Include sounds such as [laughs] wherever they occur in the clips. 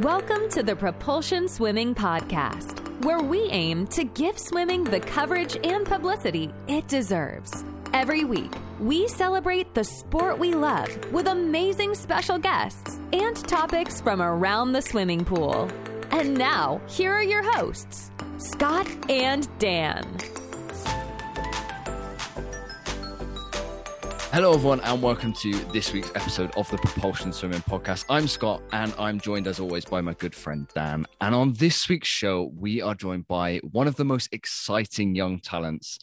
Welcome to the Propulsion Swimming Podcast, where we aim to give swimming the coverage and publicity it deserves. Every week, we celebrate the sport we love with amazing special guests and topics from around the swimming pool. And now, here are your hosts, Scott and Dan. Hello, everyone, and welcome to this week's episode of the Propulsion Swimming Podcast. I'm Scott, and I'm joined as always by my good friend Dan. And on this week's show, we are joined by one of the most exciting young talents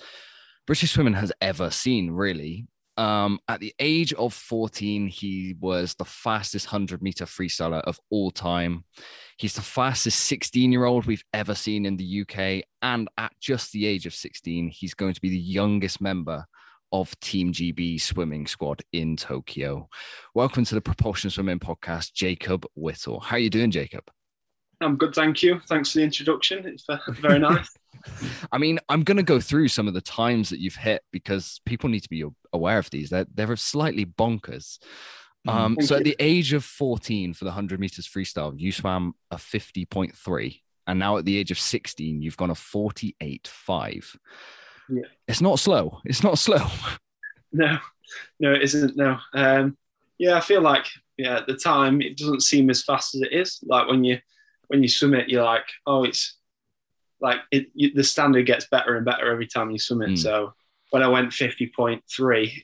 British swimming has ever seen, really. Um, at the age of 14, he was the fastest 100 meter freestyler of all time. He's the fastest 16 year old we've ever seen in the UK. And at just the age of 16, he's going to be the youngest member of Team GB swimming squad in Tokyo. Welcome to the Propulsion Swimming Podcast, Jacob Whittle. How are you doing, Jacob? I'm good, thank you. Thanks for the introduction. It's very [laughs] nice. I mean, I'm going to go through some of the times that you've hit because people need to be aware of these. They're, they're slightly bonkers. Mm, um, so, you. at the age of 14 for the 100 meters freestyle, you swam a 50.3. And now at the age of 16, you've gone a 48.5. Yeah. It's not slow. It's not slow. [laughs] No, no, it isn't. No. Um, yeah, I feel like yeah, at the time it doesn't seem as fast as it is. Like when you when you swim it, you're like, oh, it's like it, you, the standard gets better and better every time you swim it. Mm. So when I went 50.3,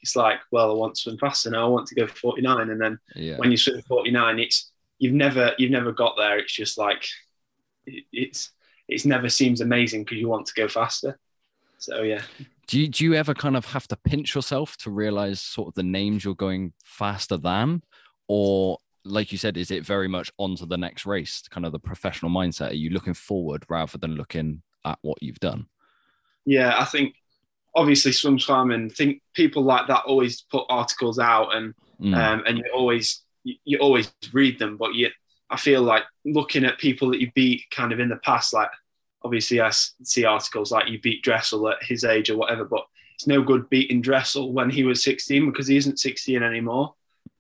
it's like, well, I want to swim faster now. I want to go 49. And then yeah. when you swim 49, it's you've never you've never got there. It's just like it, it's it's never seems amazing because you want to go faster. So yeah. Do you, do you ever kind of have to pinch yourself to realize sort of the names you're going faster than? Or like you said, is it very much onto the next race, kind of the professional mindset? Are you looking forward rather than looking at what you've done? Yeah, I think obviously SwimSwam and think people like that always put articles out and mm. um, and you always you, you always read them, but you I feel like looking at people that you beat kind of in the past, like obviously I see articles like you beat Dressel at his age or whatever, but it's no good beating Dressel when he was 16 because he isn't 16 anymore.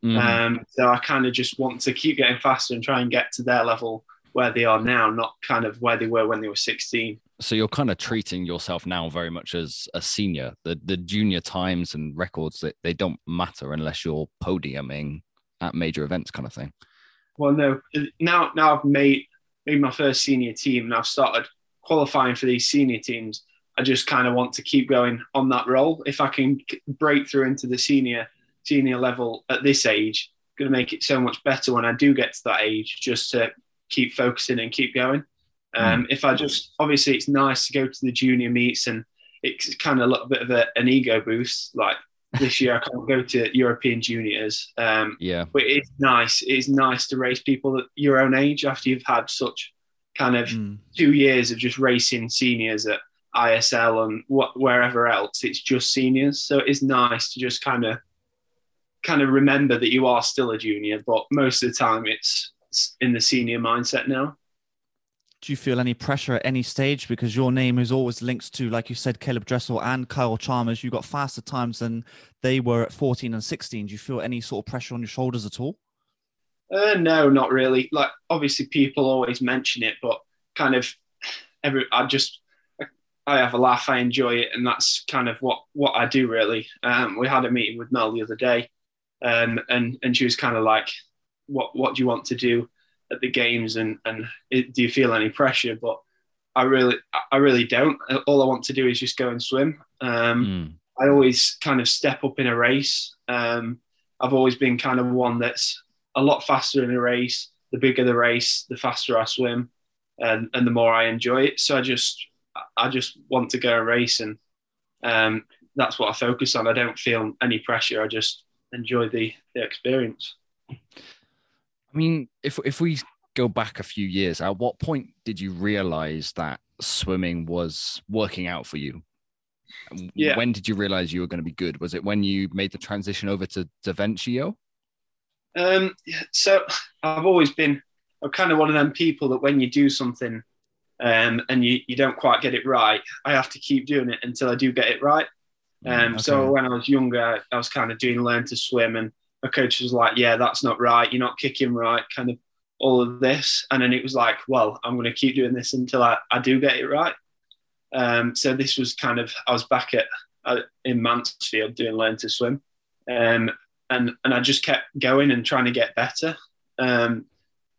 Mm. Um, so I kind of just want to keep getting faster and try and get to their level where they are now, not kind of where they were when they were 16. So you're kind of treating yourself now very much as a senior. The the junior times and records that they don't matter unless you're podiuming at major events, kind of thing. Well, no. Now now I've made made my first senior team and I've started qualifying for these senior teams, I just kind of want to keep going on that role. If I can break through into the senior senior level at this age, going to make it so much better when I do get to that age. Just to keep focusing and keep going. Um, mm. If I just obviously it's nice to go to the junior meets and it's kind of a little bit of a, an ego boost. Like this year, I can't go to European juniors. Um, yeah, but it's nice. It's nice to race people at your own age after you've had such kind of mm. two years of just racing seniors at ISL and what wherever else. It's just seniors, so it is nice to just kind of kind of remember that you are still a junior, but most of the time it's in the senior mindset now. Do you feel any pressure at any stage because your name is always linked to, like you said, Caleb Dressel and Kyle Chalmers? You got faster times than they were at 14 and 16. Do you feel any sort of pressure on your shoulders at all? Uh, no, not really. Like obviously, people always mention it, but kind of every I just I have a laugh. I enjoy it, and that's kind of what what I do really. Um, we had a meeting with Mel the other day, um, and and she was kind of like, "What what do you want to do at the games, and and it, do you feel any pressure?" But I really I really don't. All I want to do is just go and swim. Um, mm. I always kind of step up in a race. Um, I've always been kind of one that's a lot faster in a race. The bigger the race, the faster I swim, and, and the more I enjoy it. So I just I just want to go and race, and um, that's what I focus on. I don't feel any pressure. I just enjoy the, the experience. I mean, if if we go back a few years, at what point did you realize that swimming was working out for you? Yeah. When did you realize you were going to be good? Was it when you made the transition over to Derventio? Um, so I've always been I'm kind of one of them people that when you do something um, and you, you don't quite get it right, I have to keep doing it until I do get it right. Um, okay. So when I was younger, I was kind of doing learn to swim, and my coach was like, "Yeah, that's not right. You're not kicking right." Kind of all of this. And then it was like, well, I'm going to keep doing this until I, I do get it right. Um, so this was kind of, I was back at uh, in Mansfield doing Learn to Swim. Um, and, and I just kept going and trying to get better. Um,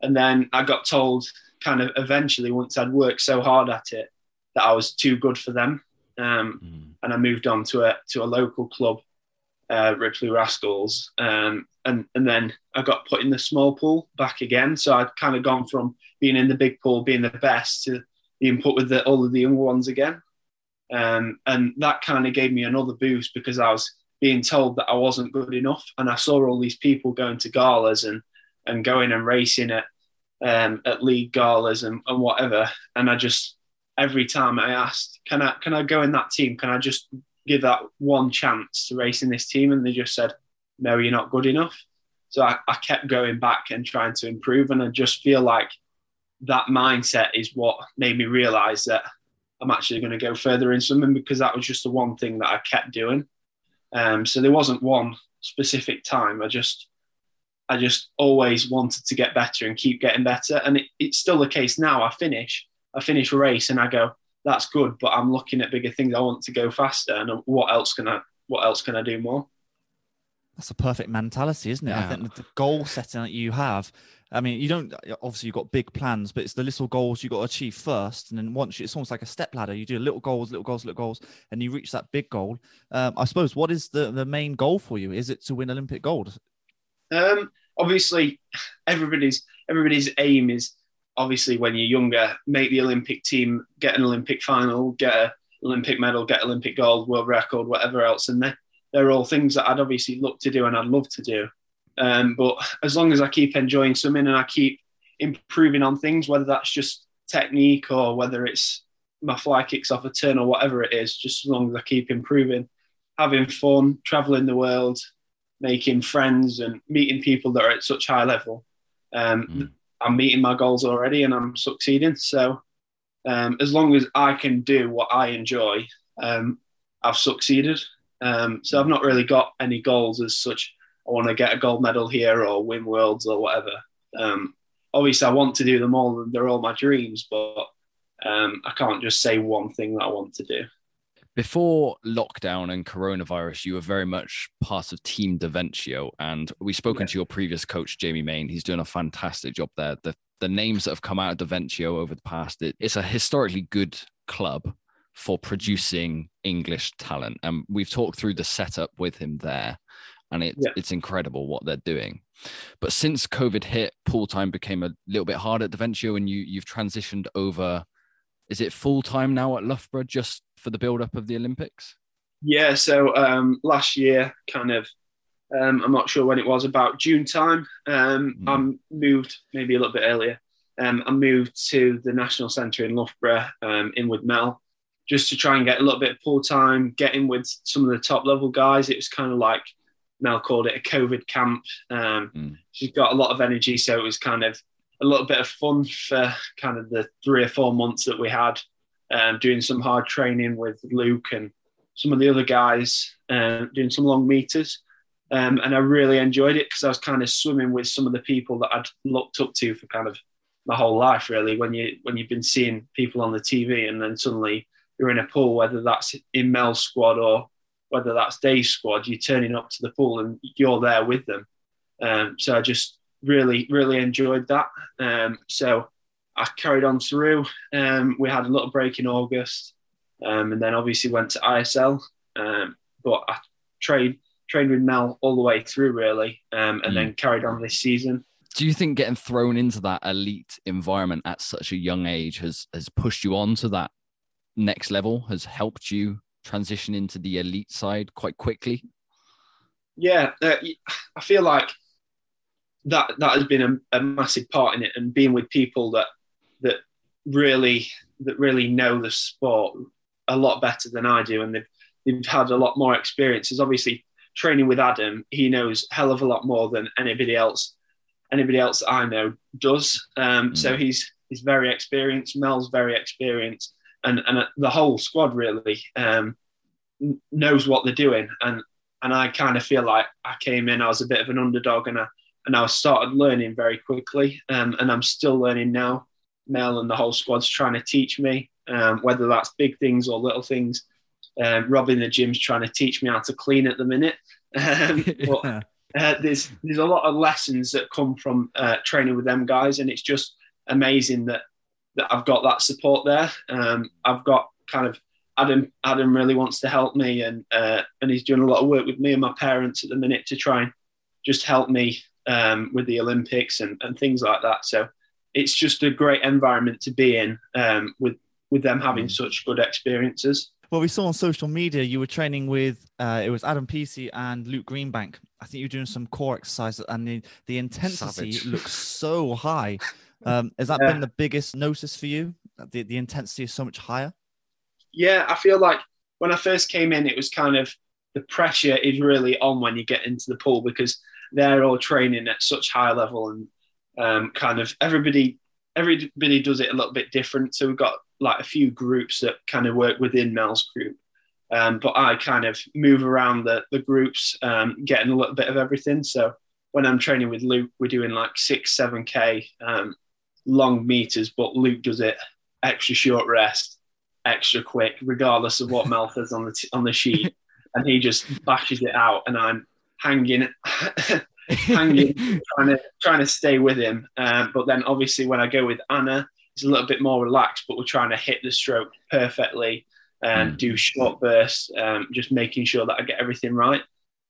and then I got told kind of eventually, once I'd worked so hard at it, that I was too good for them. Um, mm. And I moved on to a, to a local club, uh, Ripley Rascals. Um, and, and then I got put in the small pool back again. So I'd kind of gone from being in the big pool, being the best, to being put with the, all of the younger ones again. Um, and that kind of gave me another boost because I was being told that I wasn't good enough. And I saw all these people going to galas and, and going and racing at, um, at league galas and, and whatever. And I just, every time I asked, can I, can I go in that team? Can I just give that one chance to race in this team? And they just said, no, you're not good enough. So I, I kept going back and trying to improve. And I just feel like that mindset is what made me realize that I'm actually going to go further in swimming because that was just the one thing that I kept doing. Um, so there wasn't one specific time. I just, I just always wanted to get better and keep getting better. And it, it's still the case now. I finish, I finish a race and I go, that's good, but I'm looking at bigger things. I want to go faster. And what else can I, what else can I do more? That's a perfect mentality, isn't it? Yeah. I think the goal setting that you have. I mean, you don't obviously you've got big plans, but it's the little goals you got to achieve first, and then once you, it's almost like a step ladder. You do little goals, little goals, little goals, and you reach that big goal. Um, I suppose what is the the main goal for you? Is it to win Olympic gold? Um, obviously, everybody's everybody's aim is obviously when you're younger, make the Olympic team, get an Olympic final, get an Olympic medal, get Olympic gold, world record, whatever else, and then they're all things that I'd obviously look to do and I'd love to do. Um, but as long as I keep enjoying swimming and I keep improving on things, whether that's just technique or whether it's my fly kicks off a turn or whatever it is, just as long as I keep improving, having fun, traveling the world, making friends and meeting people that are at such high level. Um, mm. I'm meeting my goals already and I'm succeeding. So um, as long as I can do what I enjoy, um, I've succeeded. Um, so I've not really got any goals as such. I want to get a gold medal here or win worlds or whatever. Um, obviously, I want to do them all. They're all my dreams, but um, I can't just say one thing that I want to do. Before lockdown and coronavirus, you were very much part of Team Derventio, and we've spoken yeah. to your previous coach, Jamie Main. He's doing a fantastic job there. The the names that have come out of Derventio over the past, it, it's a historically good club for producing English talent. And we've talked through the setup with him there, and it, yeah. it's incredible what they're doing. But since COVID hit, pool time became a little bit hard at Derventio, and you you've transitioned over. Is it full time now at Loughborough just for the build up of the Olympics? Yeah. So um, last year, kind of, um, I'm not sure when it was, about June time. Um, mm. I moved maybe a little bit earlier. Um, I moved to the National Centre in Loughborough, um, in with Mel, just to try and get a little bit of pool time, get in with some of the top level guys. It was kind of like Mel called it a COVID camp. Um, mm. She's got a lot of energy, so it was kind of a little bit of fun for kind of the three or four months that we had, um, doing some hard training with Luke and some of the other guys, uh, doing some long meters. Um, and I really enjoyed it because I was kind of swimming with some of the people that I'd looked up to for kind of my whole life, really. When you when you've been seeing people on the TV and then suddenly you're in a pool, whether that's in Mel's squad or whether that's Dave's squad, you're turning up to the pool and you're there with them. Um, so I just really, really enjoyed that. Um, so I carried on through. Um, we had a little break in August, um, and then obviously went to ISL. Um, but I trained trained with Mel all the way through, really, um, and mm. then carried on this season. Do you think getting thrown into that elite environment at such a young age has has pushed you on to that next level has helped you transition into the elite side quite quickly? Yeah, uh, I feel like that that has been a, a, massive part in it, and being with people that that really that really know the sport a lot better than I do, and they've they've had a lot more experiences. Obviously, training with Adam, he knows hell of a lot more than anybody else anybody else I know does. Um, mm. So he's he's very experienced. Mel's very experienced, and and the whole squad really um, knows what they're doing. And and I kind of feel like I came in, I was a bit of an underdog, and I and I started learning very quickly, um, and I'm still learning now. Mel and the whole squad's trying to teach me, um, whether that's big things or little things. Um, Rob in the gym's trying to teach me how to clean at the minute. [laughs] Um, [laughs] but uh, there's there's a lot of lessons that come from uh, training with them guys, and it's just amazing that that I've got that support there. Um, I've got kind of Adam. Adam really wants to help me, and uh, and he's doing a lot of work with me and my parents at the minute to try and just help me um, with the Olympics and, and things like that. So it's just a great environment to be in um, with with them having mm. such good experiences. Well, we saw on social media you were training with uh, it was Adam Peaty and Luke Greenbank. I think you were doing some core exercises, and the, the intensity Savage. looks so high. [laughs] Um, has that yeah. been the biggest notice for you? The the intensity is so much higher. Yeah, I feel like when I first came in, it was kind of the pressure is really on when you get into the pool because they're all training at such high level and um, kind of everybody everybody does it a little bit different. So we've got like a few groups that kind of work within Mel's group. Um, but I kind of move around the, the groups, um, getting a little bit of everything. So when I'm training with Luke, we're doing like six, seven K um, long meters, but Luke does it extra short rest, extra quick, regardless of what Mel says on the, t- on the sheet. [laughs] And he just bashes it out. And I'm hanging, [laughs] hanging, trying to trying to stay with him. Um, but then obviously when I go with Anna, it's a little bit more relaxed, but we're trying to hit the stroke perfectly and mm. do short bursts, um, just making sure that I get everything right.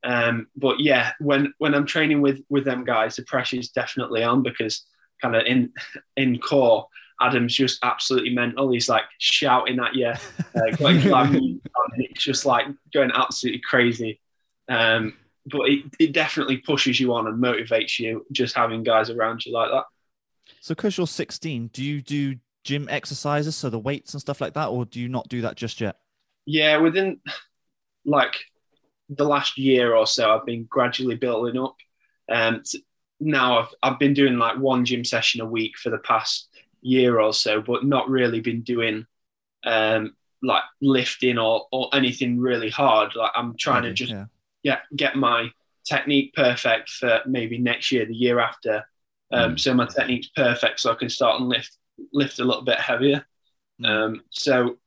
Um, but yeah, when when I'm training with with them guys, the pressure is definitely on because kind of in [laughs] in core, Adam's just absolutely mental. He's like shouting at you, uh, [laughs] it's just like going absolutely crazy. Um, but it, it definitely pushes you on and motivates you just having guys around you like that. So, because you're 16, do you do gym exercises, so the weights and stuff like that, or do you not do that just yet? Yeah, within like the last year or so, I've been gradually building up. Um, now I've, I've been doing like one gym session a week for the past year or so, but not really been doing um, like lifting or, or anything really hard. Like I'm trying okay, to just yeah yeah, get my technique perfect for maybe next year, the year after. Um, mm. So my technique's perfect, so I can start and lift lift a little bit heavier. Mm. Um, so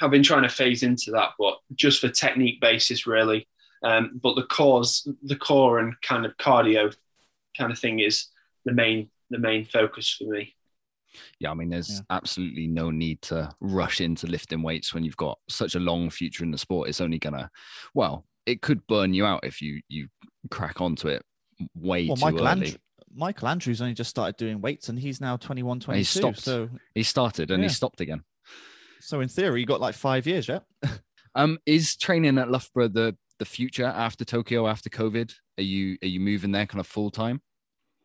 I've been trying to phase into that, but just for technique basis, really. Um, but the cores, the core and kind of cardio kind of thing is the main the main focus for me. Yeah, I mean, there's yeah. absolutely no need to rush into lifting weights when you've got such a long future in the sport. It's only gonna, well, it could burn you out if you you crack onto it way well, too Michael early. Andrew, Michael Andrews only just started doing weights and he's now 21, 22. He stopped. So he started and yeah. he stopped again. So in theory, you got like five years, yeah. um, is training at Loughborough the the future after Tokyo, after COVID? Are you are you moving there kind of full time?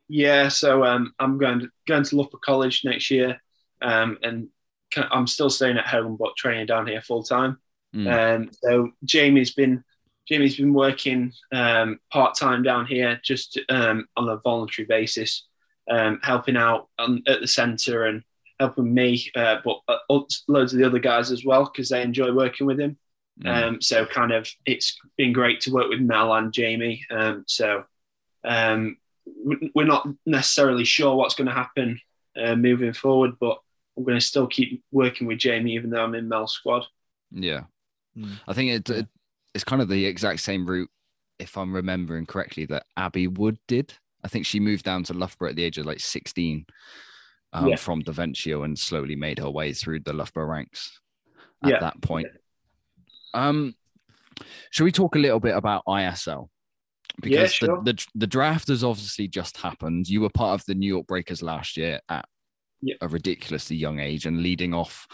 Yeah, so um, I'm going to going to Loughborough College next year, um, and I'm still staying at home but training down here full time. Mm. Um, so Jamie's been Jamie's been working um, part time down here, just um, on a voluntary basis, um, helping out on, at the centre and helping me, uh, but uh, loads of the other guys as well because they enjoy working with him. Mm. so kind of it's been great to work with Mel and Jamie. Um, so um, we're not necessarily sure what's going to happen uh, moving forward, but I'm going to still keep working with Jamie even though I'm in Mel's squad. Yeah. Mm. I think it, it, it's kind of the exact same route, if I'm remembering correctly, that Abbie Wood did. I think she moved down to Loughborough at the age of like 16 um, yeah. from Derventio and slowly made her way through the Loughborough ranks at yeah. that point. Um, should we talk a little bit about ISL? Because yeah, sure. the, the, the draft has obviously just happened. You were part of the New York Breakers last year at a ridiculously young age and leading off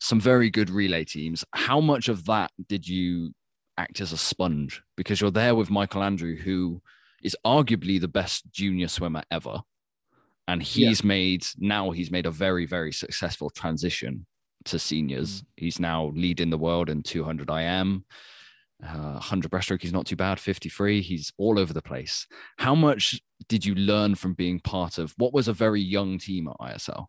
some very good relay teams. How much of that did you act as a sponge because you're there with Michael Andrew, who is arguably the best junior swimmer ever. And he's yeah. made now he's made a very, very successful transition to seniors. Mm. He's now leading the world in 200 IM. Uh, 100 breaststroke, he's not too bad. 53, he's all over the place. How much did you learn from being part of what was a very young team at ISL?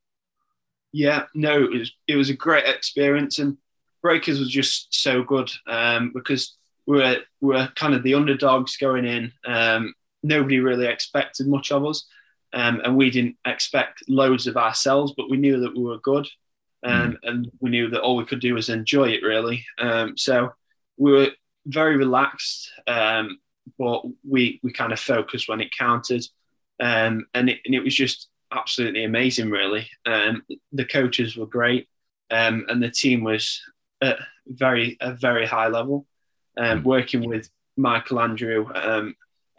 Yeah, no, it was it was a great experience, and Breakers was just so good um, because we're we're kind of the underdogs going in. Um, nobody really expected much of us. Um, and we didn't expect loads of ourselves, but we knew that we were good. Um, mm. And we knew that all we could do was enjoy it, really. Um, so we were very relaxed, um, but we, we kind of focused when it counted. Um, and, it, and it was just absolutely amazing, really. Um, the coaches were great, and the team was at very, a very high level. Mm. Working with Michael Andrew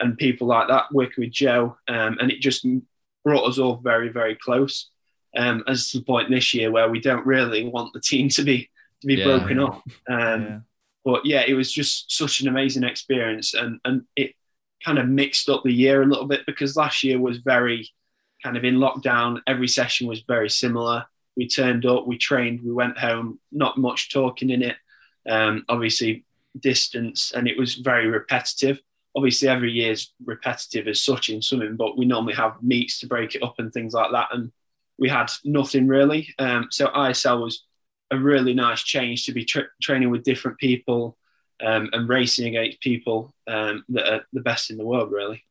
and people like that, working with Joe, um, and it just brought us all very, very close. Um, as to the point this year where we don't really want the team to be to be yeah, broken up. Um, yeah. But yeah, it was just such an amazing experience, and and it kind of mixed up the year a little bit because last year was very kind of in lockdown. Every session was very similar. We turned up, we trained, we went home. Not much talking in it. Um, obviously, distance, and it was very repetitive obviously every year is repetitive as such in swimming, but we normally have meets to break it up and things like that. And we had nothing really. Um, so ISL was a really nice change to be tra- training with different people um, and racing against people um, that are the best in the world, really.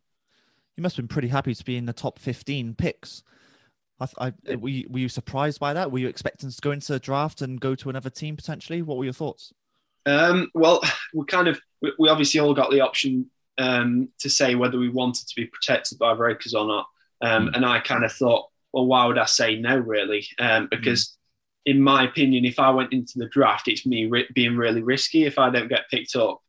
You must have been pretty happy to be in the top 15 picks. I, I, were, you, were you surprised by that? Were you expecting to go into the draft and go to another team potentially? What were your thoughts? Um, well, [laughs] we kind of we, we obviously all got the option um, to say whether we wanted to be protected by breakers or not. Um, mm. And I kind of thought, well, why would I say no, really? Um, because, mm. in my opinion, if I went into the draft, it's me ri- being really risky. If I don't get picked up,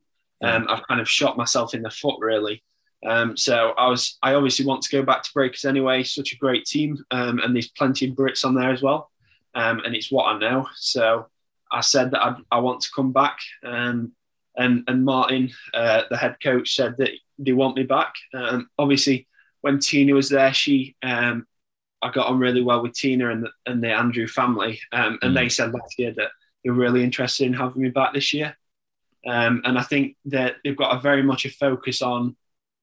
um, I've kind of shot myself in the foot, really. Um, so I was, I obviously want to go back to Breakers anyway. Such a great team, um, and there's plenty of Brits on there as well, and it's what I know. So I said that I'd, i want to come back. Um, and and Martin, uh, the head coach, said that they want me back. Um, obviously, when Tina was there, she um, I got on really well with Tina and the, and the Andrew family, um, and mm. they said last year that they're really interested in having me back this year. Um, and I think that they've got a very much a focus on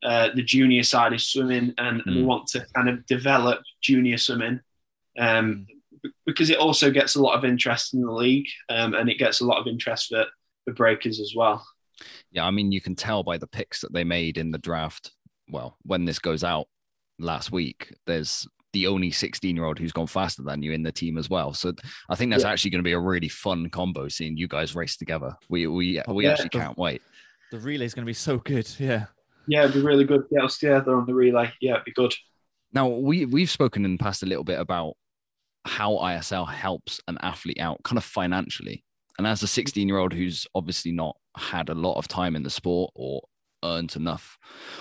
uh, the junior side of swimming, and, mm. and, they want to kind of develop junior swimming. Um, mm. because it also gets a lot of interest in the league, um, and it gets a lot of interest for the breakers as well. Yeah, I mean, you can tell by the picks that they made in the draft. Well, when this goes out last week, there's the only 16 year old who's gone faster than you in the team as well. So I think that's yeah. actually going to be a really fun combo seeing you guys race together. We we we yeah, actually the, can't wait. The relay is going to be so good. Yeah. Yeah, it'd be really good. Get us together on the relay. Yeah, it'd be good. Now we we've spoken in the past a little bit about how ISL helps an athlete out kind of financially. And as a 16 year old who's obviously not had a lot of time in the sport or earned enough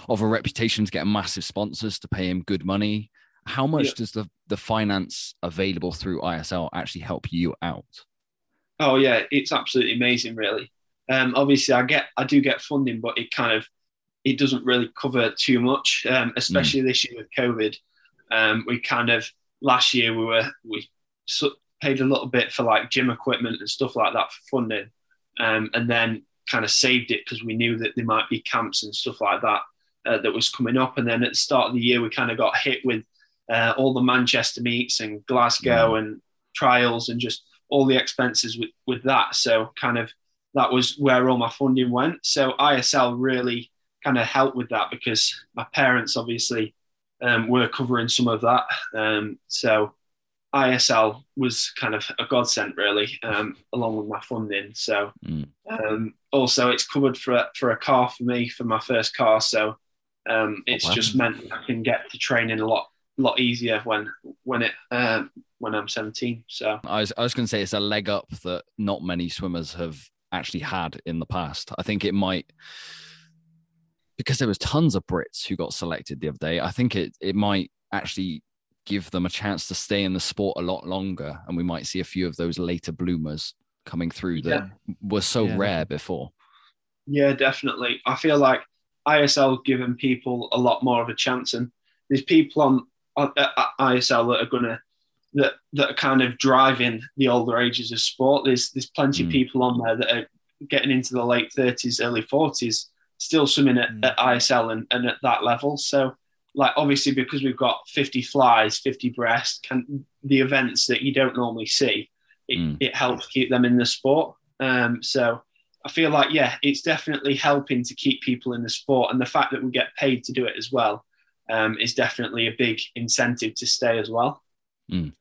of a reputation to get massive sponsors to pay him good money, how much yeah. does the, the finance available through ISL actually help you out? Oh yeah, it's absolutely amazing, really. Um, obviously, I get I do get funding, but it kind of it doesn't really cover too much, um, especially mm. this year with COVID. Um, we kind of last year we were we paid a little bit for like gym equipment and stuff like that for funding, um, and then kind of saved it because we knew that there might be camps and stuff like that uh, that was coming up. And then at the start of the year, we kind of got hit with uh, all the Manchester meets and Glasgow mm. and trials and just all the expenses with, with that. So kind of that was where all my funding went. So ISL really kind of helped with that because my parents obviously um, were covering some of that. Um, so ISL was kind of a godsend, really, um, along with my funding. So, mm. um, also it's covered for for a car for me for my first car. So, um, it's oh, wow. just meant I can get to training a lot lot easier when when it um, when I'm 17. So, I was I was going to say it's a leg up that not many swimmers have actually had in the past. I think it might because there was tons of Brits who got selected the other day. I think it it might actually give them a chance to stay in the sport a lot longer. And we might see a few of those later bloomers coming through that yeah. were so yeah. rare before. Yeah, definitely. I feel like ISL giving people a lot more of a chance, and there's people on, on uh, ISL that are gonna that that are kind of driving the older ages of sport. There's there's plenty mm. of people on there that are getting into the late 30s, early 40s, still swimming at, mm. at ISL and, and at that level. So like obviously because we've got 50 flies 50 breast can the events that you don't normally see it, mm. it helps keep them in the sport um, so I feel like yeah, it's definitely helping to keep people in the sport, and the fact that we get paid to do it as well um, is definitely a big incentive to stay as well. Mm.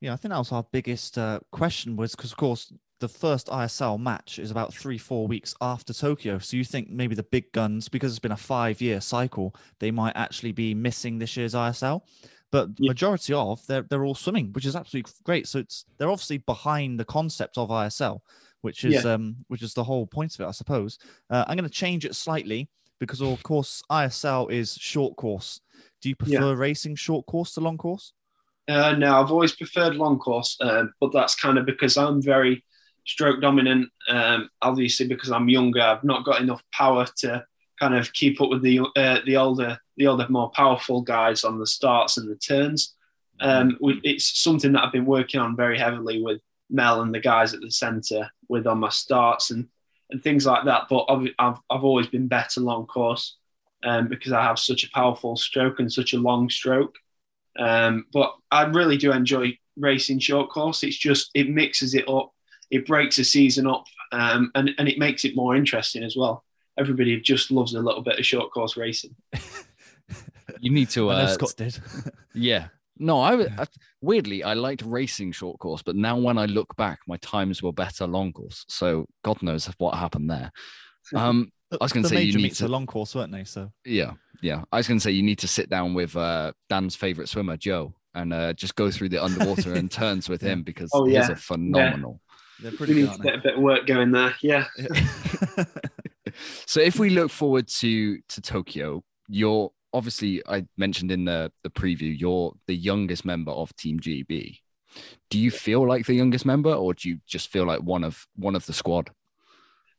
Yeah, I think that was our biggest uh, question was because, of course, the first ISL match is about three, four weeks after Tokyo. So you think maybe the big guns, because it's been a five-year cycle, they might actually be missing this year's ISL. But yeah. majority of they're they're all swimming, which is absolutely great. So it's they're obviously behind the concept of ISL, which is yeah. um which is the whole point of it, I suppose. Uh, I'm going to change it slightly because of course ISL is short course. Do you prefer yeah. racing short course to long course? Uh, no, I've always preferred long course, uh, but that's kind of because I'm very stroke dominant. Um, obviously, because I'm younger, I've not got enough power to kind of keep up with the uh, the older the older more powerful guys on the starts and the turns. Um, it's something that I've been working on very heavily with Mel and the guys at the centre with on my starts and and things like that. But I've I've, I've always been better long course um, because I have such a powerful stroke and such a long stroke. Um, but I really do enjoy racing short course. It's just it mixes it up it breaks the season up um, and, and it makes it more interesting as well. Everybody just loves a little bit of short course racing. [laughs] you need to. Uh, Scott did. yeah. No, I, I, weirdly I liked racing short course, but now when I look back, my times were better long course. So God knows what happened there. [laughs] Um, I was going to say you need to long course, weren't they? So yeah, yeah. I was going to say you need to sit down with uh, Dan's favorite swimmer, Joe, and uh, just go through the underwater and [laughs] turns with him because oh, yeah. he's a phenomenal. They're pretty we need to get a bit of work going there. Yeah. [laughs] so if we look forward to to Tokyo, you're obviously I mentioned in the the preview you're the youngest member of Team GB. Do you feel like the youngest member, or do you just feel like one of one of the squad?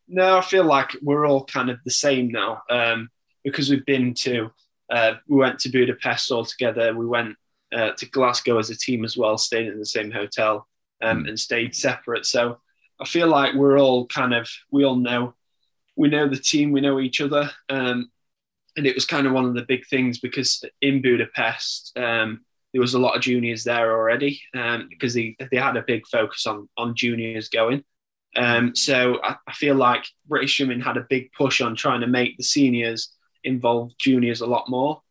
No, I feel like we're all kind of the same now um, because we've been to uh, we went to Budapest all together. We went uh, to Glasgow as a team as well, staying in the same hotel um, mm. and stayed separate. So I feel like we're all kind of we all know we know the team, we know each other, um, and it was kind of one of the big things because in Budapest um, there was a lot of juniors there already um, because they they had a big focus on on juniors going. Um, so I, I, feel like British Swimming had a big push on trying to make the seniors involve juniors a lot more.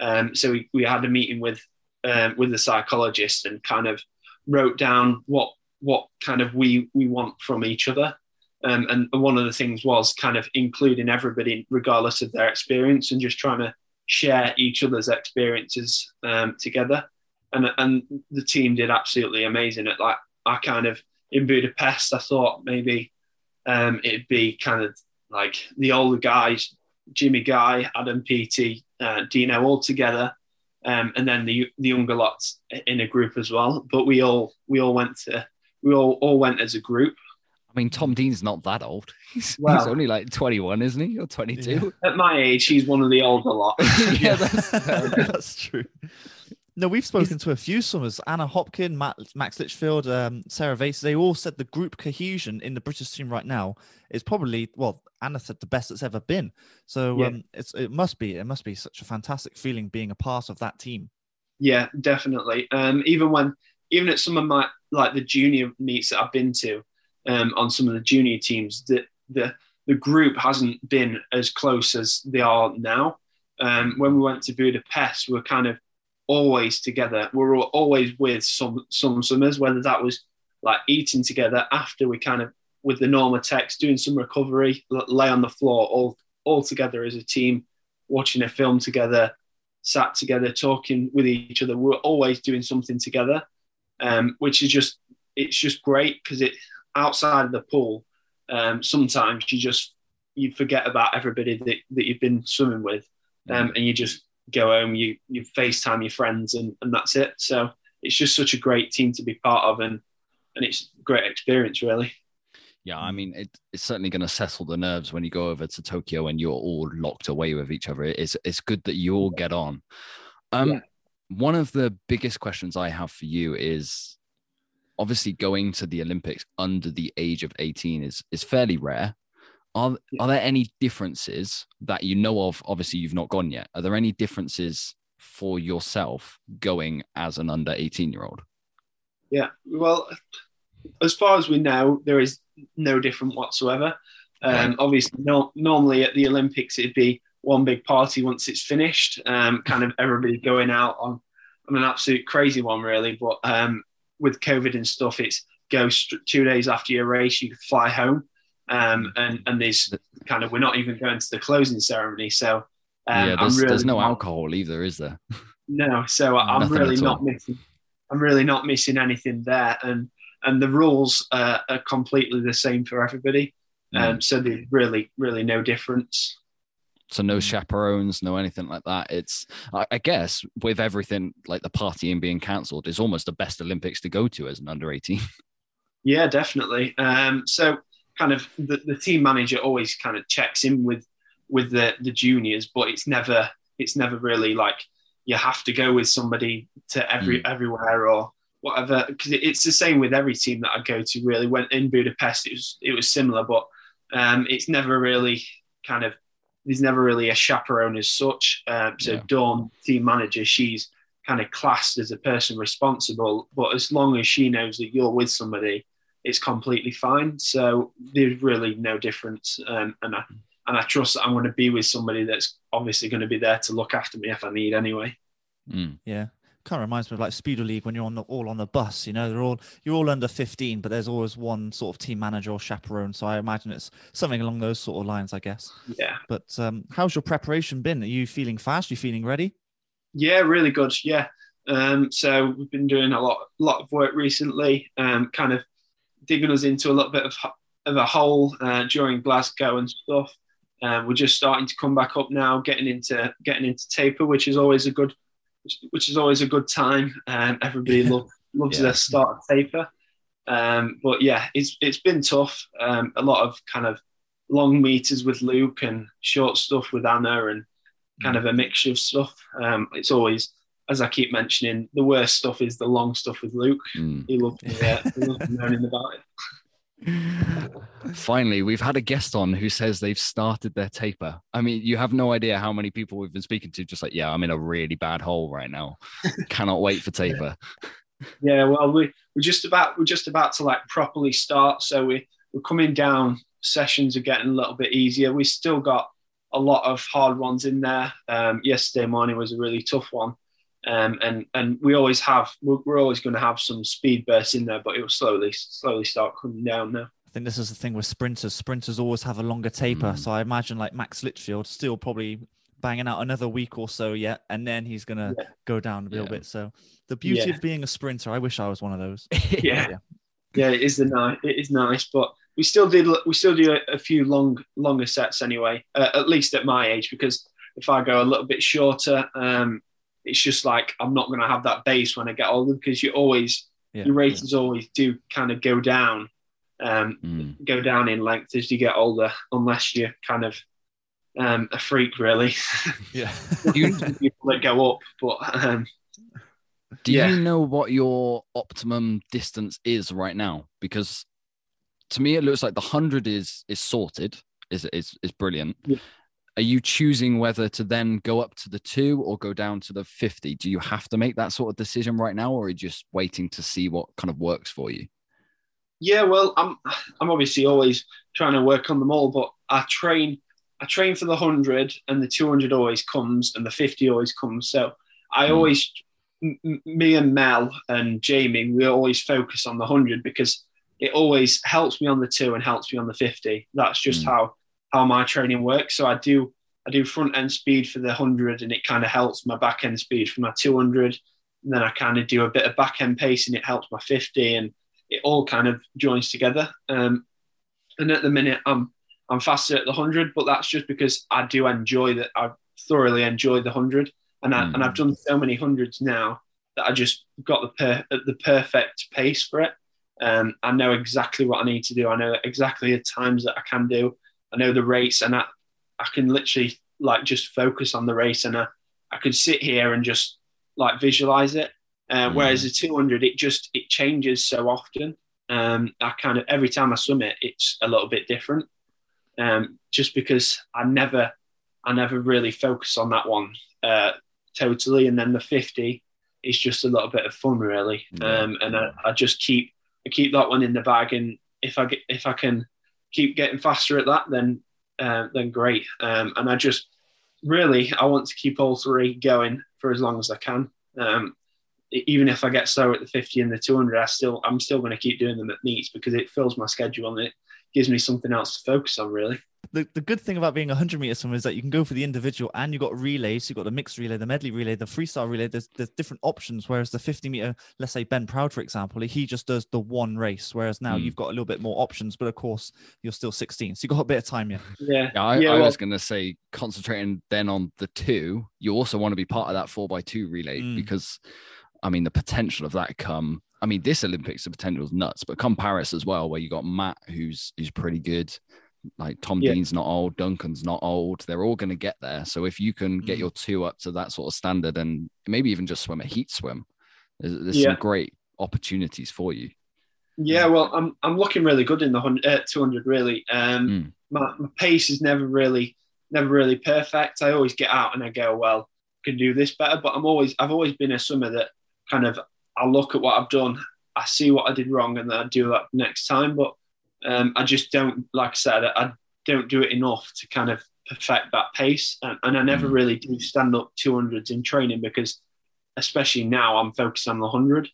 Um, so we, we had a meeting with um, with the psychologist and kind of wrote down what what kind of we we want from each other. Um, and one of the things was kind of including everybody, regardless of their experience, and just trying to share each other's experiences um, together. And and the team did absolutely amazing at like I kind of in Budapest. I thought maybe um, it'd be kind of like the older guys, Jimmy Guy, Adam Peaty, uh, Dino all together, um, and then the the younger lots in a group as well. But we all we all went to we all all went as a group. I mean, Tom Dean's not that old. [laughs] He's, well, he's only like 21, isn't he? Or 22? Yeah. At my age, he's one of the older lot. [laughs] [laughs] yeah, that's, that's true. No, we've spoken to a few swimmers. Anna Hopkin, Matt, Max Litchfield, um, Sarah Vasey. They all said the group cohesion in the British team right now is probably, well, Anna said the best it's ever been. So yeah. um, it's, it must be, it must be such a fantastic feeling being a part of that team. Yeah, definitely. Um, even when, even at some of my like the junior meets that I've been to um, on some of the junior teams, that the the group hasn't been as close as they are now. Um, when we went to Budapest, we are kind of always together. We were always with some some summers, whether that was like eating together after we kind of with the Normatecs, doing some recovery, lay on the floor all all together as a team, watching a film together, sat together, talking with each other. We we're always doing something together um, which is just it's just great because it outside of the pool. Um, sometimes you just you forget about everybody that, that you've been swimming with, um, mm. and you just go home. You you FaceTime your friends, and, and that's it. So it's just such a great team to be part of, and and it's a great experience, really. Yeah, I mean, it, it's certainly going to settle the nerves when you go over to Tokyo and you're all locked away with each other. It's it's good that you all get on. Um, yeah one of the biggest questions I have for you is obviously going to the Olympics under the age of 18 is is fairly rare. Are are there any differences that you know of? Obviously, you've not gone yet. Are there any differences for yourself going as an under 18 year old? Yeah, well, as far as we know, there is no different whatsoever. Um, obviously, no, normally at the Olympics it'd be one big party once it's finished, um, kind of everybody going out on, on an absolute crazy one, really. But um, with COVID and stuff, it's go st- two days after your race, you fly home, um, and and there's kind of we're not even going to the closing ceremony, so um, yeah, there's, really there's no not, alcohol either, is there? [laughs] No, so [laughs] I'm Nothing really not missing. I'm really not missing anything there, and and the rules uh, are completely the same for everybody. Mm. Um, so there's really, really no difference. So no chaperones, no anything like that. It's, I, I guess, with everything like the partying being cancelled, it's almost the best Olympics to go to as an under 18. [laughs] Yeah, definitely. Um, so kind of the, the team manager always kind of checks in with with the the juniors, but it's never it's never really like you have to go with somebody to every everywhere or whatever because it's the same with every team that I go to. Really, when in Budapest, it was it was similar, but um, it's never really kind of there's never really a chaperone as such. Um, so Yeah. Dawn, team manager, she's kind of classed as a person responsible, but as long as she knows that you're with somebody, it's completely fine. So there's really no difference, um, and I and I trust that I'm going to be with somebody that's obviously going to be there to look after me if I need anyway. Mm. Yeah. Kind of reminds me of like Speedo League when you're on the, all on the bus. You know, they're all you're all under 15, but there's always one sort of team manager or chaperone. So I imagine it's something along those sort of lines, I guess. Yeah, But um, how's your preparation been? Are you feeling fast? Are you feeling ready? yeah, really good. Yeah. Um, so we've been doing a lot, lot of work recently, um, kind of digging us into a little bit of of a hole uh, during Glasgow and stuff. Um, we're just starting to come back up now, getting into getting into taper, which is always a good, which is always a good time. Um, everybody lo- loves Yeah. their start of taper. Um, but yeah, it's it's been tough. Um, a lot of kind of long meters with Luke and short stuff with Anna, and kind of a mixture of stuff. Um, it's always, as I keep mentioning, the worst stuff is the long stuff with Luke. Mm. He loves me, uh, he loves me about it. [laughs] Finally, we've had a guest on who says they've started their taper. I mean, you have no idea how many people we've been speaking to. Just like, yeah, I'm in a really bad hole right now. [laughs] Cannot wait for taper. Yeah, well, we we're just about we're just about to like properly start, so we we're coming down. Sessions are getting a little bit easier. We still got a lot of hard ones in there. Um, yesterday morning was a really tough one, um, and and we always have we're, we're always going to have some speed bursts in there, but it will slowly slowly start coming down now. I think this is the thing with sprinters. Sprinters always have a longer taper. Mm. So I imagine like Max Litchfield still probably banging out another week or so yet, and then he's gonna Yeah. go down a little Yeah. bit. So the beauty Yeah. of being a sprinter, I wish I was one of those. [laughs] Yeah. yeah, it is the nice. It is nice, but we still did. We still do a, a few long, longer sets anyway. Uh, at least at my age, because if I go a little bit shorter, um, it's just like I'm not going to have that base when I get older. Because you always Yeah. your races always do kind of go down, um, Mm. go down in length as you get older, unless you're kind of um, a freak, really. [laughs] Yeah. [laughs] You- people that go up, but um, Do Yeah. you know what your optimum distance is right now? Because to me, it looks like the hundred is is sorted. Is is is brilliant. Are you choosing whether to then go up to the two or go down to the fifty? Do you have to make that sort of decision right now, or are you just waiting to see what kind of works for you? Yeah, well, I'm I'm obviously always trying to work on them all, but I train I train for the hundred, and the two hundred always comes, and the fifty always comes. So I Mm. always, m- me and Mel and Jamie, we always focus on the hundred because it always helps me on the two and helps me on the fifty. That's just Mm. how how my training works. So I do I do front end speed for the hundred, and it kind of helps my back end speed for my two hundred. And then I kind of do a bit of back end pace, and it helps my fifty, and it all kind of joins together. Um, and at the minute, I'm I'm faster at the hundred, but that's just because I do enjoy that. I thoroughly enjoy the hundred, and I, Mm. and I've done so many hundreds now that I just got the per, the perfect pace for it. Um, I know exactly what I need to do. I know exactly the times that I can do. I know the race, and I I can literally like just focus on the race, and I I could sit here and just like visualize it. Uh, Mm. Whereas the 200, it just it changes so often. Um, I kind of every time I swim it, it's a little bit different. Um, just because I never, I never really focus on that one uh, totally, and then the 50 is just a little bit of fun, really. Yeah. Um, and I, I just keep I keep that one in the bag, and if I get if I can keep getting faster at that, then uh, then great. Um, and I just really I want to keep all three going for as long as I can. Um, even if I get slow at the 50 and the 200, I still I'm still going to keep doing them at meets because it fills my schedule and it gives me something else to focus on. Really. The, the good thing about being a 100 meter swimmer is that you can go for the individual and you've got relays. So you've got the mixed relay, the medley relay, the freestyle relay. There's, there's different options. Whereas the 50 meter, let's say Ben Proud, for example, he just does the one race. Whereas now mm. you've got a little bit more options, but of course you're still 16. So you've got a bit of time yet. Yeah. yeah I, yeah, I well, was going to say concentrating then on the two, you also want to be part of that four by two relay mm. because I mean, the potential of that come. I mean, this Olympics, the potential is nuts, but come Paris as well, where you got Matt, who's who's pretty good. Like Tom yeah. Dean's not old, Duncan's not old. They're all going to get there. So if you can get mm. your two up to that sort of standard, and maybe even just swim a heat swim, there's, there's yeah. some great opportunities for you. Yeah, well, I'm I'm looking really good in the uh, 200. Really, um, mm. my, my pace is never really never really perfect. I always get out and I go, well, can do this better. But I'm always I've always been a swimmer that kind of I look at what I've done, I see what I did wrong, and then I do that next time. But um, I just don't, like I said, I don't do it enough to kind of perfect that pace. And, and I never mm. really do stand up 200s in training because, especially now, I'm focused on the 100.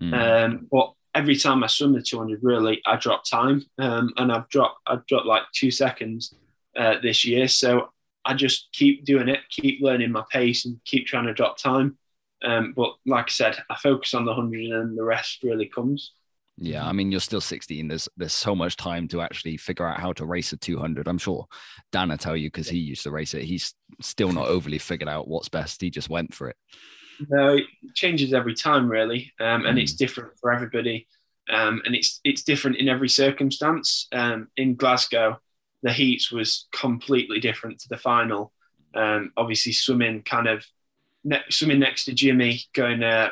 Mm. Um, but every time I swim the 200, really, I drop time, um, and I've dropped I've dropped like two seconds uh, this year. So I just keep doing it, keep learning my pace, and keep trying to drop time. Um, but like I said, I focus on the hundred, and the rest really comes. Yeah, I mean, you're still 16. There's there's so much time to actually figure out how to race a 200. I'm sure Dan will tell you because he used to race it. He's still not overly figured out what's best. He just went for it. No, it changes every time, really, um, and mm. it's different for everybody, um, and it's it's different in every circumstance. Um, in Glasgow, the heats was completely different to the final. Um, obviously, swimming kind of ne- swimming next to Jimmy, going uh,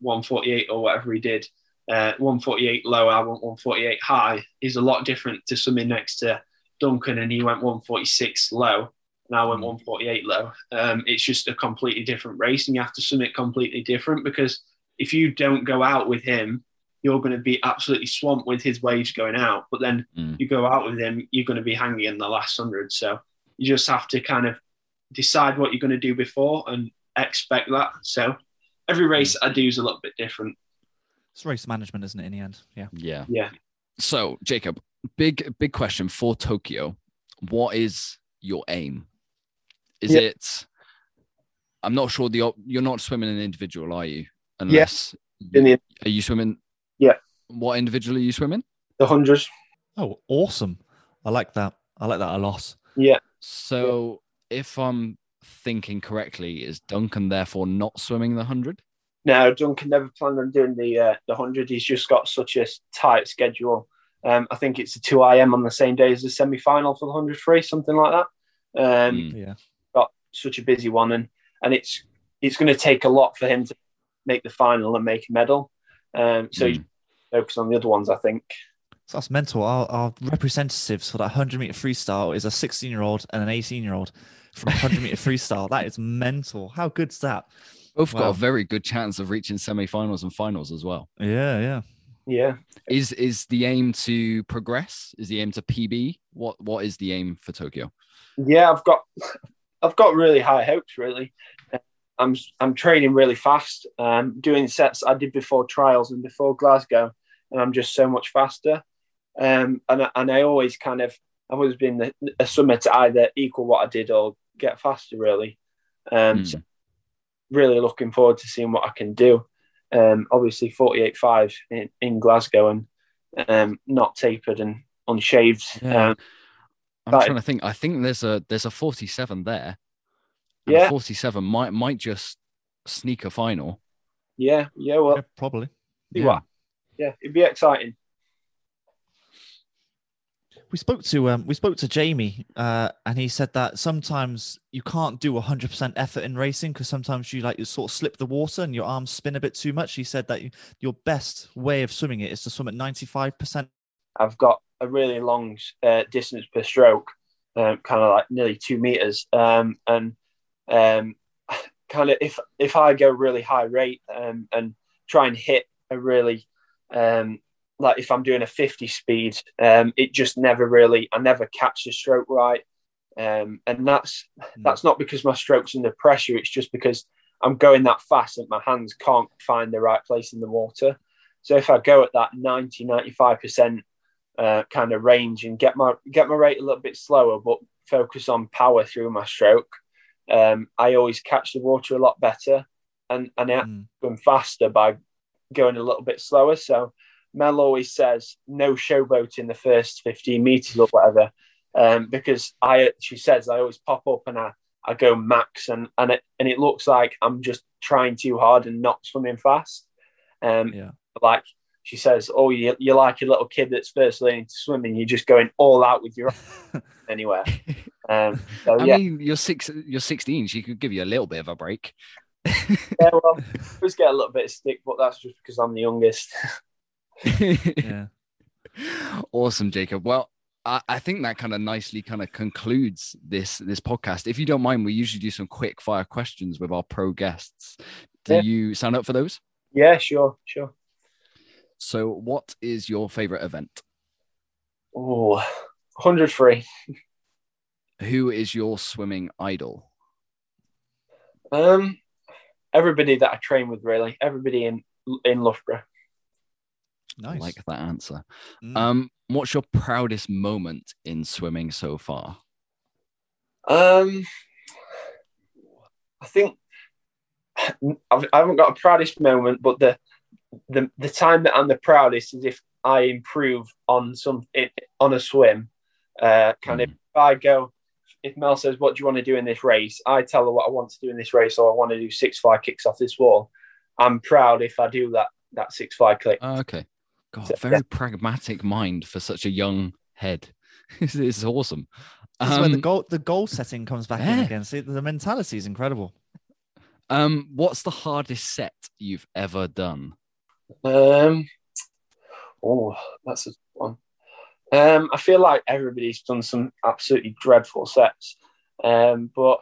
148 or whatever he did, uh, 148 low, I went 148 high, is a lot different to swimming next to Duncan, and he went 146 low, and I went 148 low. Um, it's just a completely different race, and you have to swim it completely different because if you don't go out with him, you're going to be absolutely swamped with his waves going out. But then mm. you go out with him, you're going to be hanging in the last hundred. So you just have to kind of decide what you're going to do before and expect that. So every race I do is a little bit different. It's race management, isn't it? In the end, yeah. Yeah. Yeah. So Jacob, big big question for Tokyo. What is your aim? Is yeah. it? I'm not sure. The you're not swimming an individual, are you? Unless yes. You, are you swimming? Yeah. What individual are you swimming? The hundred. Oh, awesome! I like that. I like that a lot. Yeah. So yeah. if I'm thinking correctly, is Duncan therefore not swimming the hundred? No, Duncan never planned on doing the uh, the hundred. He's just got such a tight schedule. Um, I think it's a two IM on the same day as the semi final for the hundred free, something like that. Um, mm. Yeah, got such a busy one, and and it's it's going to take a lot for him to make the final and make a medal. Um, so mm. focus on the other ones, I think. So that's mental. Our, our representatives for that 100 meter freestyle is a 16 year old and an 18 year old from 100 meter [laughs] freestyle. That is mental. How good's that? Both wow. got a very good chance of reaching semi-finals and finals as well. Yeah, yeah, yeah. Is is the aim to progress? Is the aim to PB? What what is the aim for Tokyo? Yeah, I've got [laughs] I've got really high hopes. Really, I'm I'm training really fast. Um, doing sets I did before trials and before Glasgow, and I'm just so much faster. Um, and and I always kind of I've always been the, a swimmer to either equal what I did or get faster, really. Um, mm. so really looking forward to seeing what I can do. Um, obviously, 48.5 in, in Glasgow and um, not tapered and unshaved. Yeah. Um, I'm trying to think. I think there's a there's a 47 there. Yeah, 47 might might just sneak a final. Yeah, yeah, well, yeah, probably. Yeah. Yeah, it'd be exciting we spoke to um, we spoke to Jamie, uh, and he said that sometimes you can't do hundred percent effort in racing because sometimes you like you sort of slip the water and your arms spin a bit too much. He said that you, your best way of swimming it is to swim at ninety five percent. I've got a really long uh, distance per stroke, um, kind of like nearly two meters, um, and um, [laughs] kind of if if I go really high rate um, and try and hit a really um, like if I'm doing a 50 speed, um, it just never really, I never catch the stroke right. Um, and that's Mm. that's not because my stroke's under pressure. It's just because I'm going that fast that my hands can't find the right place in the water. So if I go at that 90, 95% uh, kind of range and get my get my rate a little bit slower, but focus on power through my stroke, um, I always catch the water a lot better and and Mm. going faster by going a little bit slower. So Mel always says no showboat in the first 15 meters or whatever, um, because I she says I always pop up and I, I go max and and it and it looks like I'm just trying too hard and not swimming fast. Um, Yeah. like she says, oh, you, you're like a little kid that's first learning to swim and you're just going all out with your [laughs] anywhere. [laughs] Um, so I yeah, mean, you're six. You're 16. She could give you a little bit of a break. yeah, well, [laughs] I always get a little bit of stick, but that's just because I'm the youngest. Yeah. [laughs] awesome, Jacob. Well, I, I think that kind of nicely kind of concludes this this podcast. If you don't mind, we usually do some quick fire questions with our pro guests. Do Yeah. you sign up for those? yeah, sure, sure. So, what is your favorite event? Oh, 100 free. Who is your swimming idol? Um, everybody that I train with, really, everybody in in Loughborough. I Nice. like that answer. Mm. Um, what's your proudest moment in swimming so far? Um, I think I've, I haven't got a proudest moment, but the the the time that I'm the proudest is if I improve on some on a swim. Uh, kind of if I go. If Mel says, "What do you want to do in this race?" I tell her what I want to do in this race, or I want to do six fly kicks off this wall. I'm proud if I do that that six fly kick. Oh, okay. God, So- very pragmatic mind for such a young head. [laughs] this is awesome. This is where the Um, goal the goal setting comes back in again. See, the mentality is incredible. um, what's the hardest set you've ever done? Um, oh, that's a one. Um, I feel like everybody's done some absolutely dreadful sets, um, but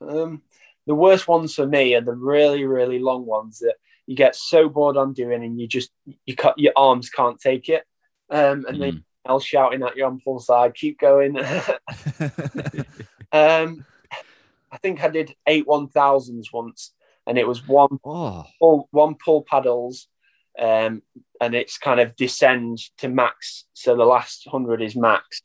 um, the worst ones for me are the really, really long ones that you get so bored on doing, and you just you cut your arms can't take it, um, and then else shouting at you on full side, keep going. [laughs] um, I think I did eight one thousands once, and it was one Oh, pull one pull paddles um, and it's kind of descends to max. So the last 100 is max.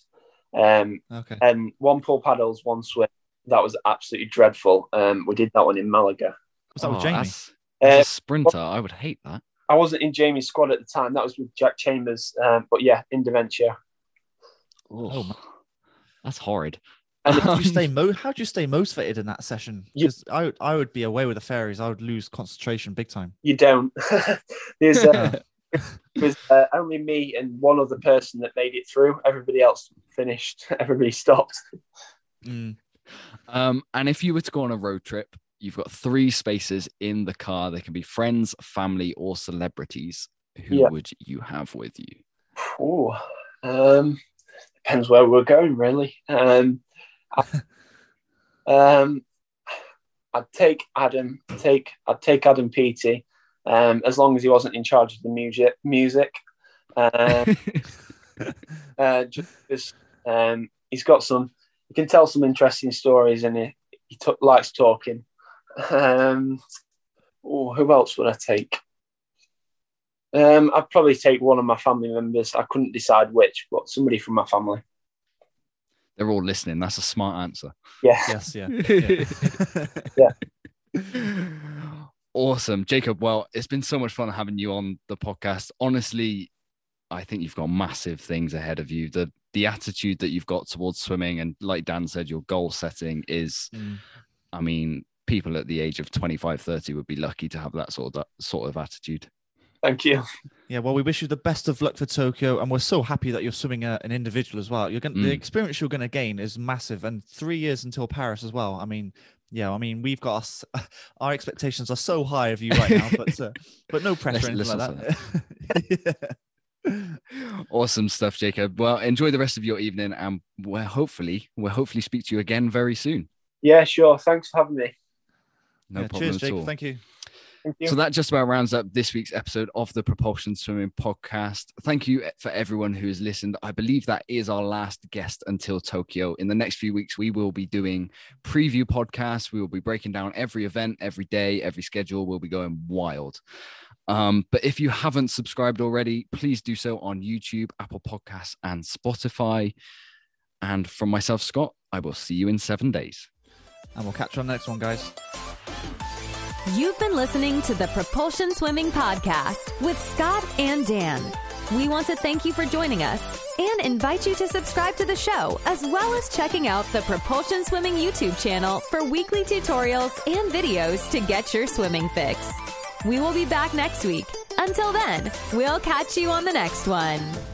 Um, okay. and one pull paddles one swim. That was absolutely dreadful. Um, we did that one in malaga. Was that with oh, Jamie? As, as Uh, a sprinter, I would hate that. i wasn't in jamie's squad at the time that was with jack chambers um, but yeah in Derventio Oh, my- that's horrid. And How do you [laughs] stay mo- how do you stay motivated in that session? You- Because I would I would be away with the fairies. I would lose concentration big time. you don't [laughs] there's uh, [laughs] it was uh, only me and one other person that made it through everybody else finished everybody stopped Mm. Um, and if you were to go on a road trip, you've got three spaces in the car. They can be friends, family, or celebrities. Who Yeah. would you have with you? Oh, um, depends where we're going, really. Um, I, [laughs] um, I'd take Adam. Take I'd take Adam Peaty, um, as long as he wasn't in charge of the music. Music, um, [laughs] uh, just um, he's got some. He can tell some interesting stories, and he he t- likes talking. Um, oh, who else would I take? Um, I'd probably take one of my family members. I couldn't decide which, but somebody from my family. They're all listening. That's a smart answer. Yeah. Yes, yeah. [laughs] Yeah. [laughs] awesome, Jacob. Well, it's been so much fun having you on the podcast. Honestly, I think you've got massive things ahead of you. The the attitude that you've got towards swimming, and like Dan said, your goal setting is. Mm. I mean, people at the age of 25, 30 would be lucky to have that sort of sort of attitude. Thank you. Yeah, well, we wish you the best of luck for Tokyo, and we're so happy that you're swimming a, an individual as well. You're going Mm. the experience you're going to gain is massive, and three years until Paris as well. I mean, yeah, I mean, we've got us, [laughs] our expectations are so high of you right now, [laughs] but uh, but no pressure, Let's- anything let's like that. [laughs] Awesome stuff, Jacob. Well, enjoy the rest of your evening, and we'll hopefully we'll hopefully speak to you again very soon. Yeah, sure. Thanks for having me. No Yeah, problem cheers, at Jake. all. Thank you. So that just about rounds up this week's episode of the Propulsion Swimming Podcast. Thank you for everyone who has listened. I believe that is our last guest until Tokyo. In the next few weeks, we will be doing preview podcasts. We will be breaking down every event, every day, every schedule. We'll be going wild. Um, but if you haven't subscribed already, please do so on YouTube, Apple Podcasts, and Spotify. And from myself, Scott, I will see you in seven days. And we'll catch you on the next one, guys. You've been listening to the Propulsion Swimming Podcast with Scott and Dan. We want to thank you for joining us and invite you to subscribe to the show, as well as checking out the Propulsion Swimming YouTube channel for weekly tutorials and videos to get your swimming fix. We will be back next week. Until then, we'll catch you on the next one.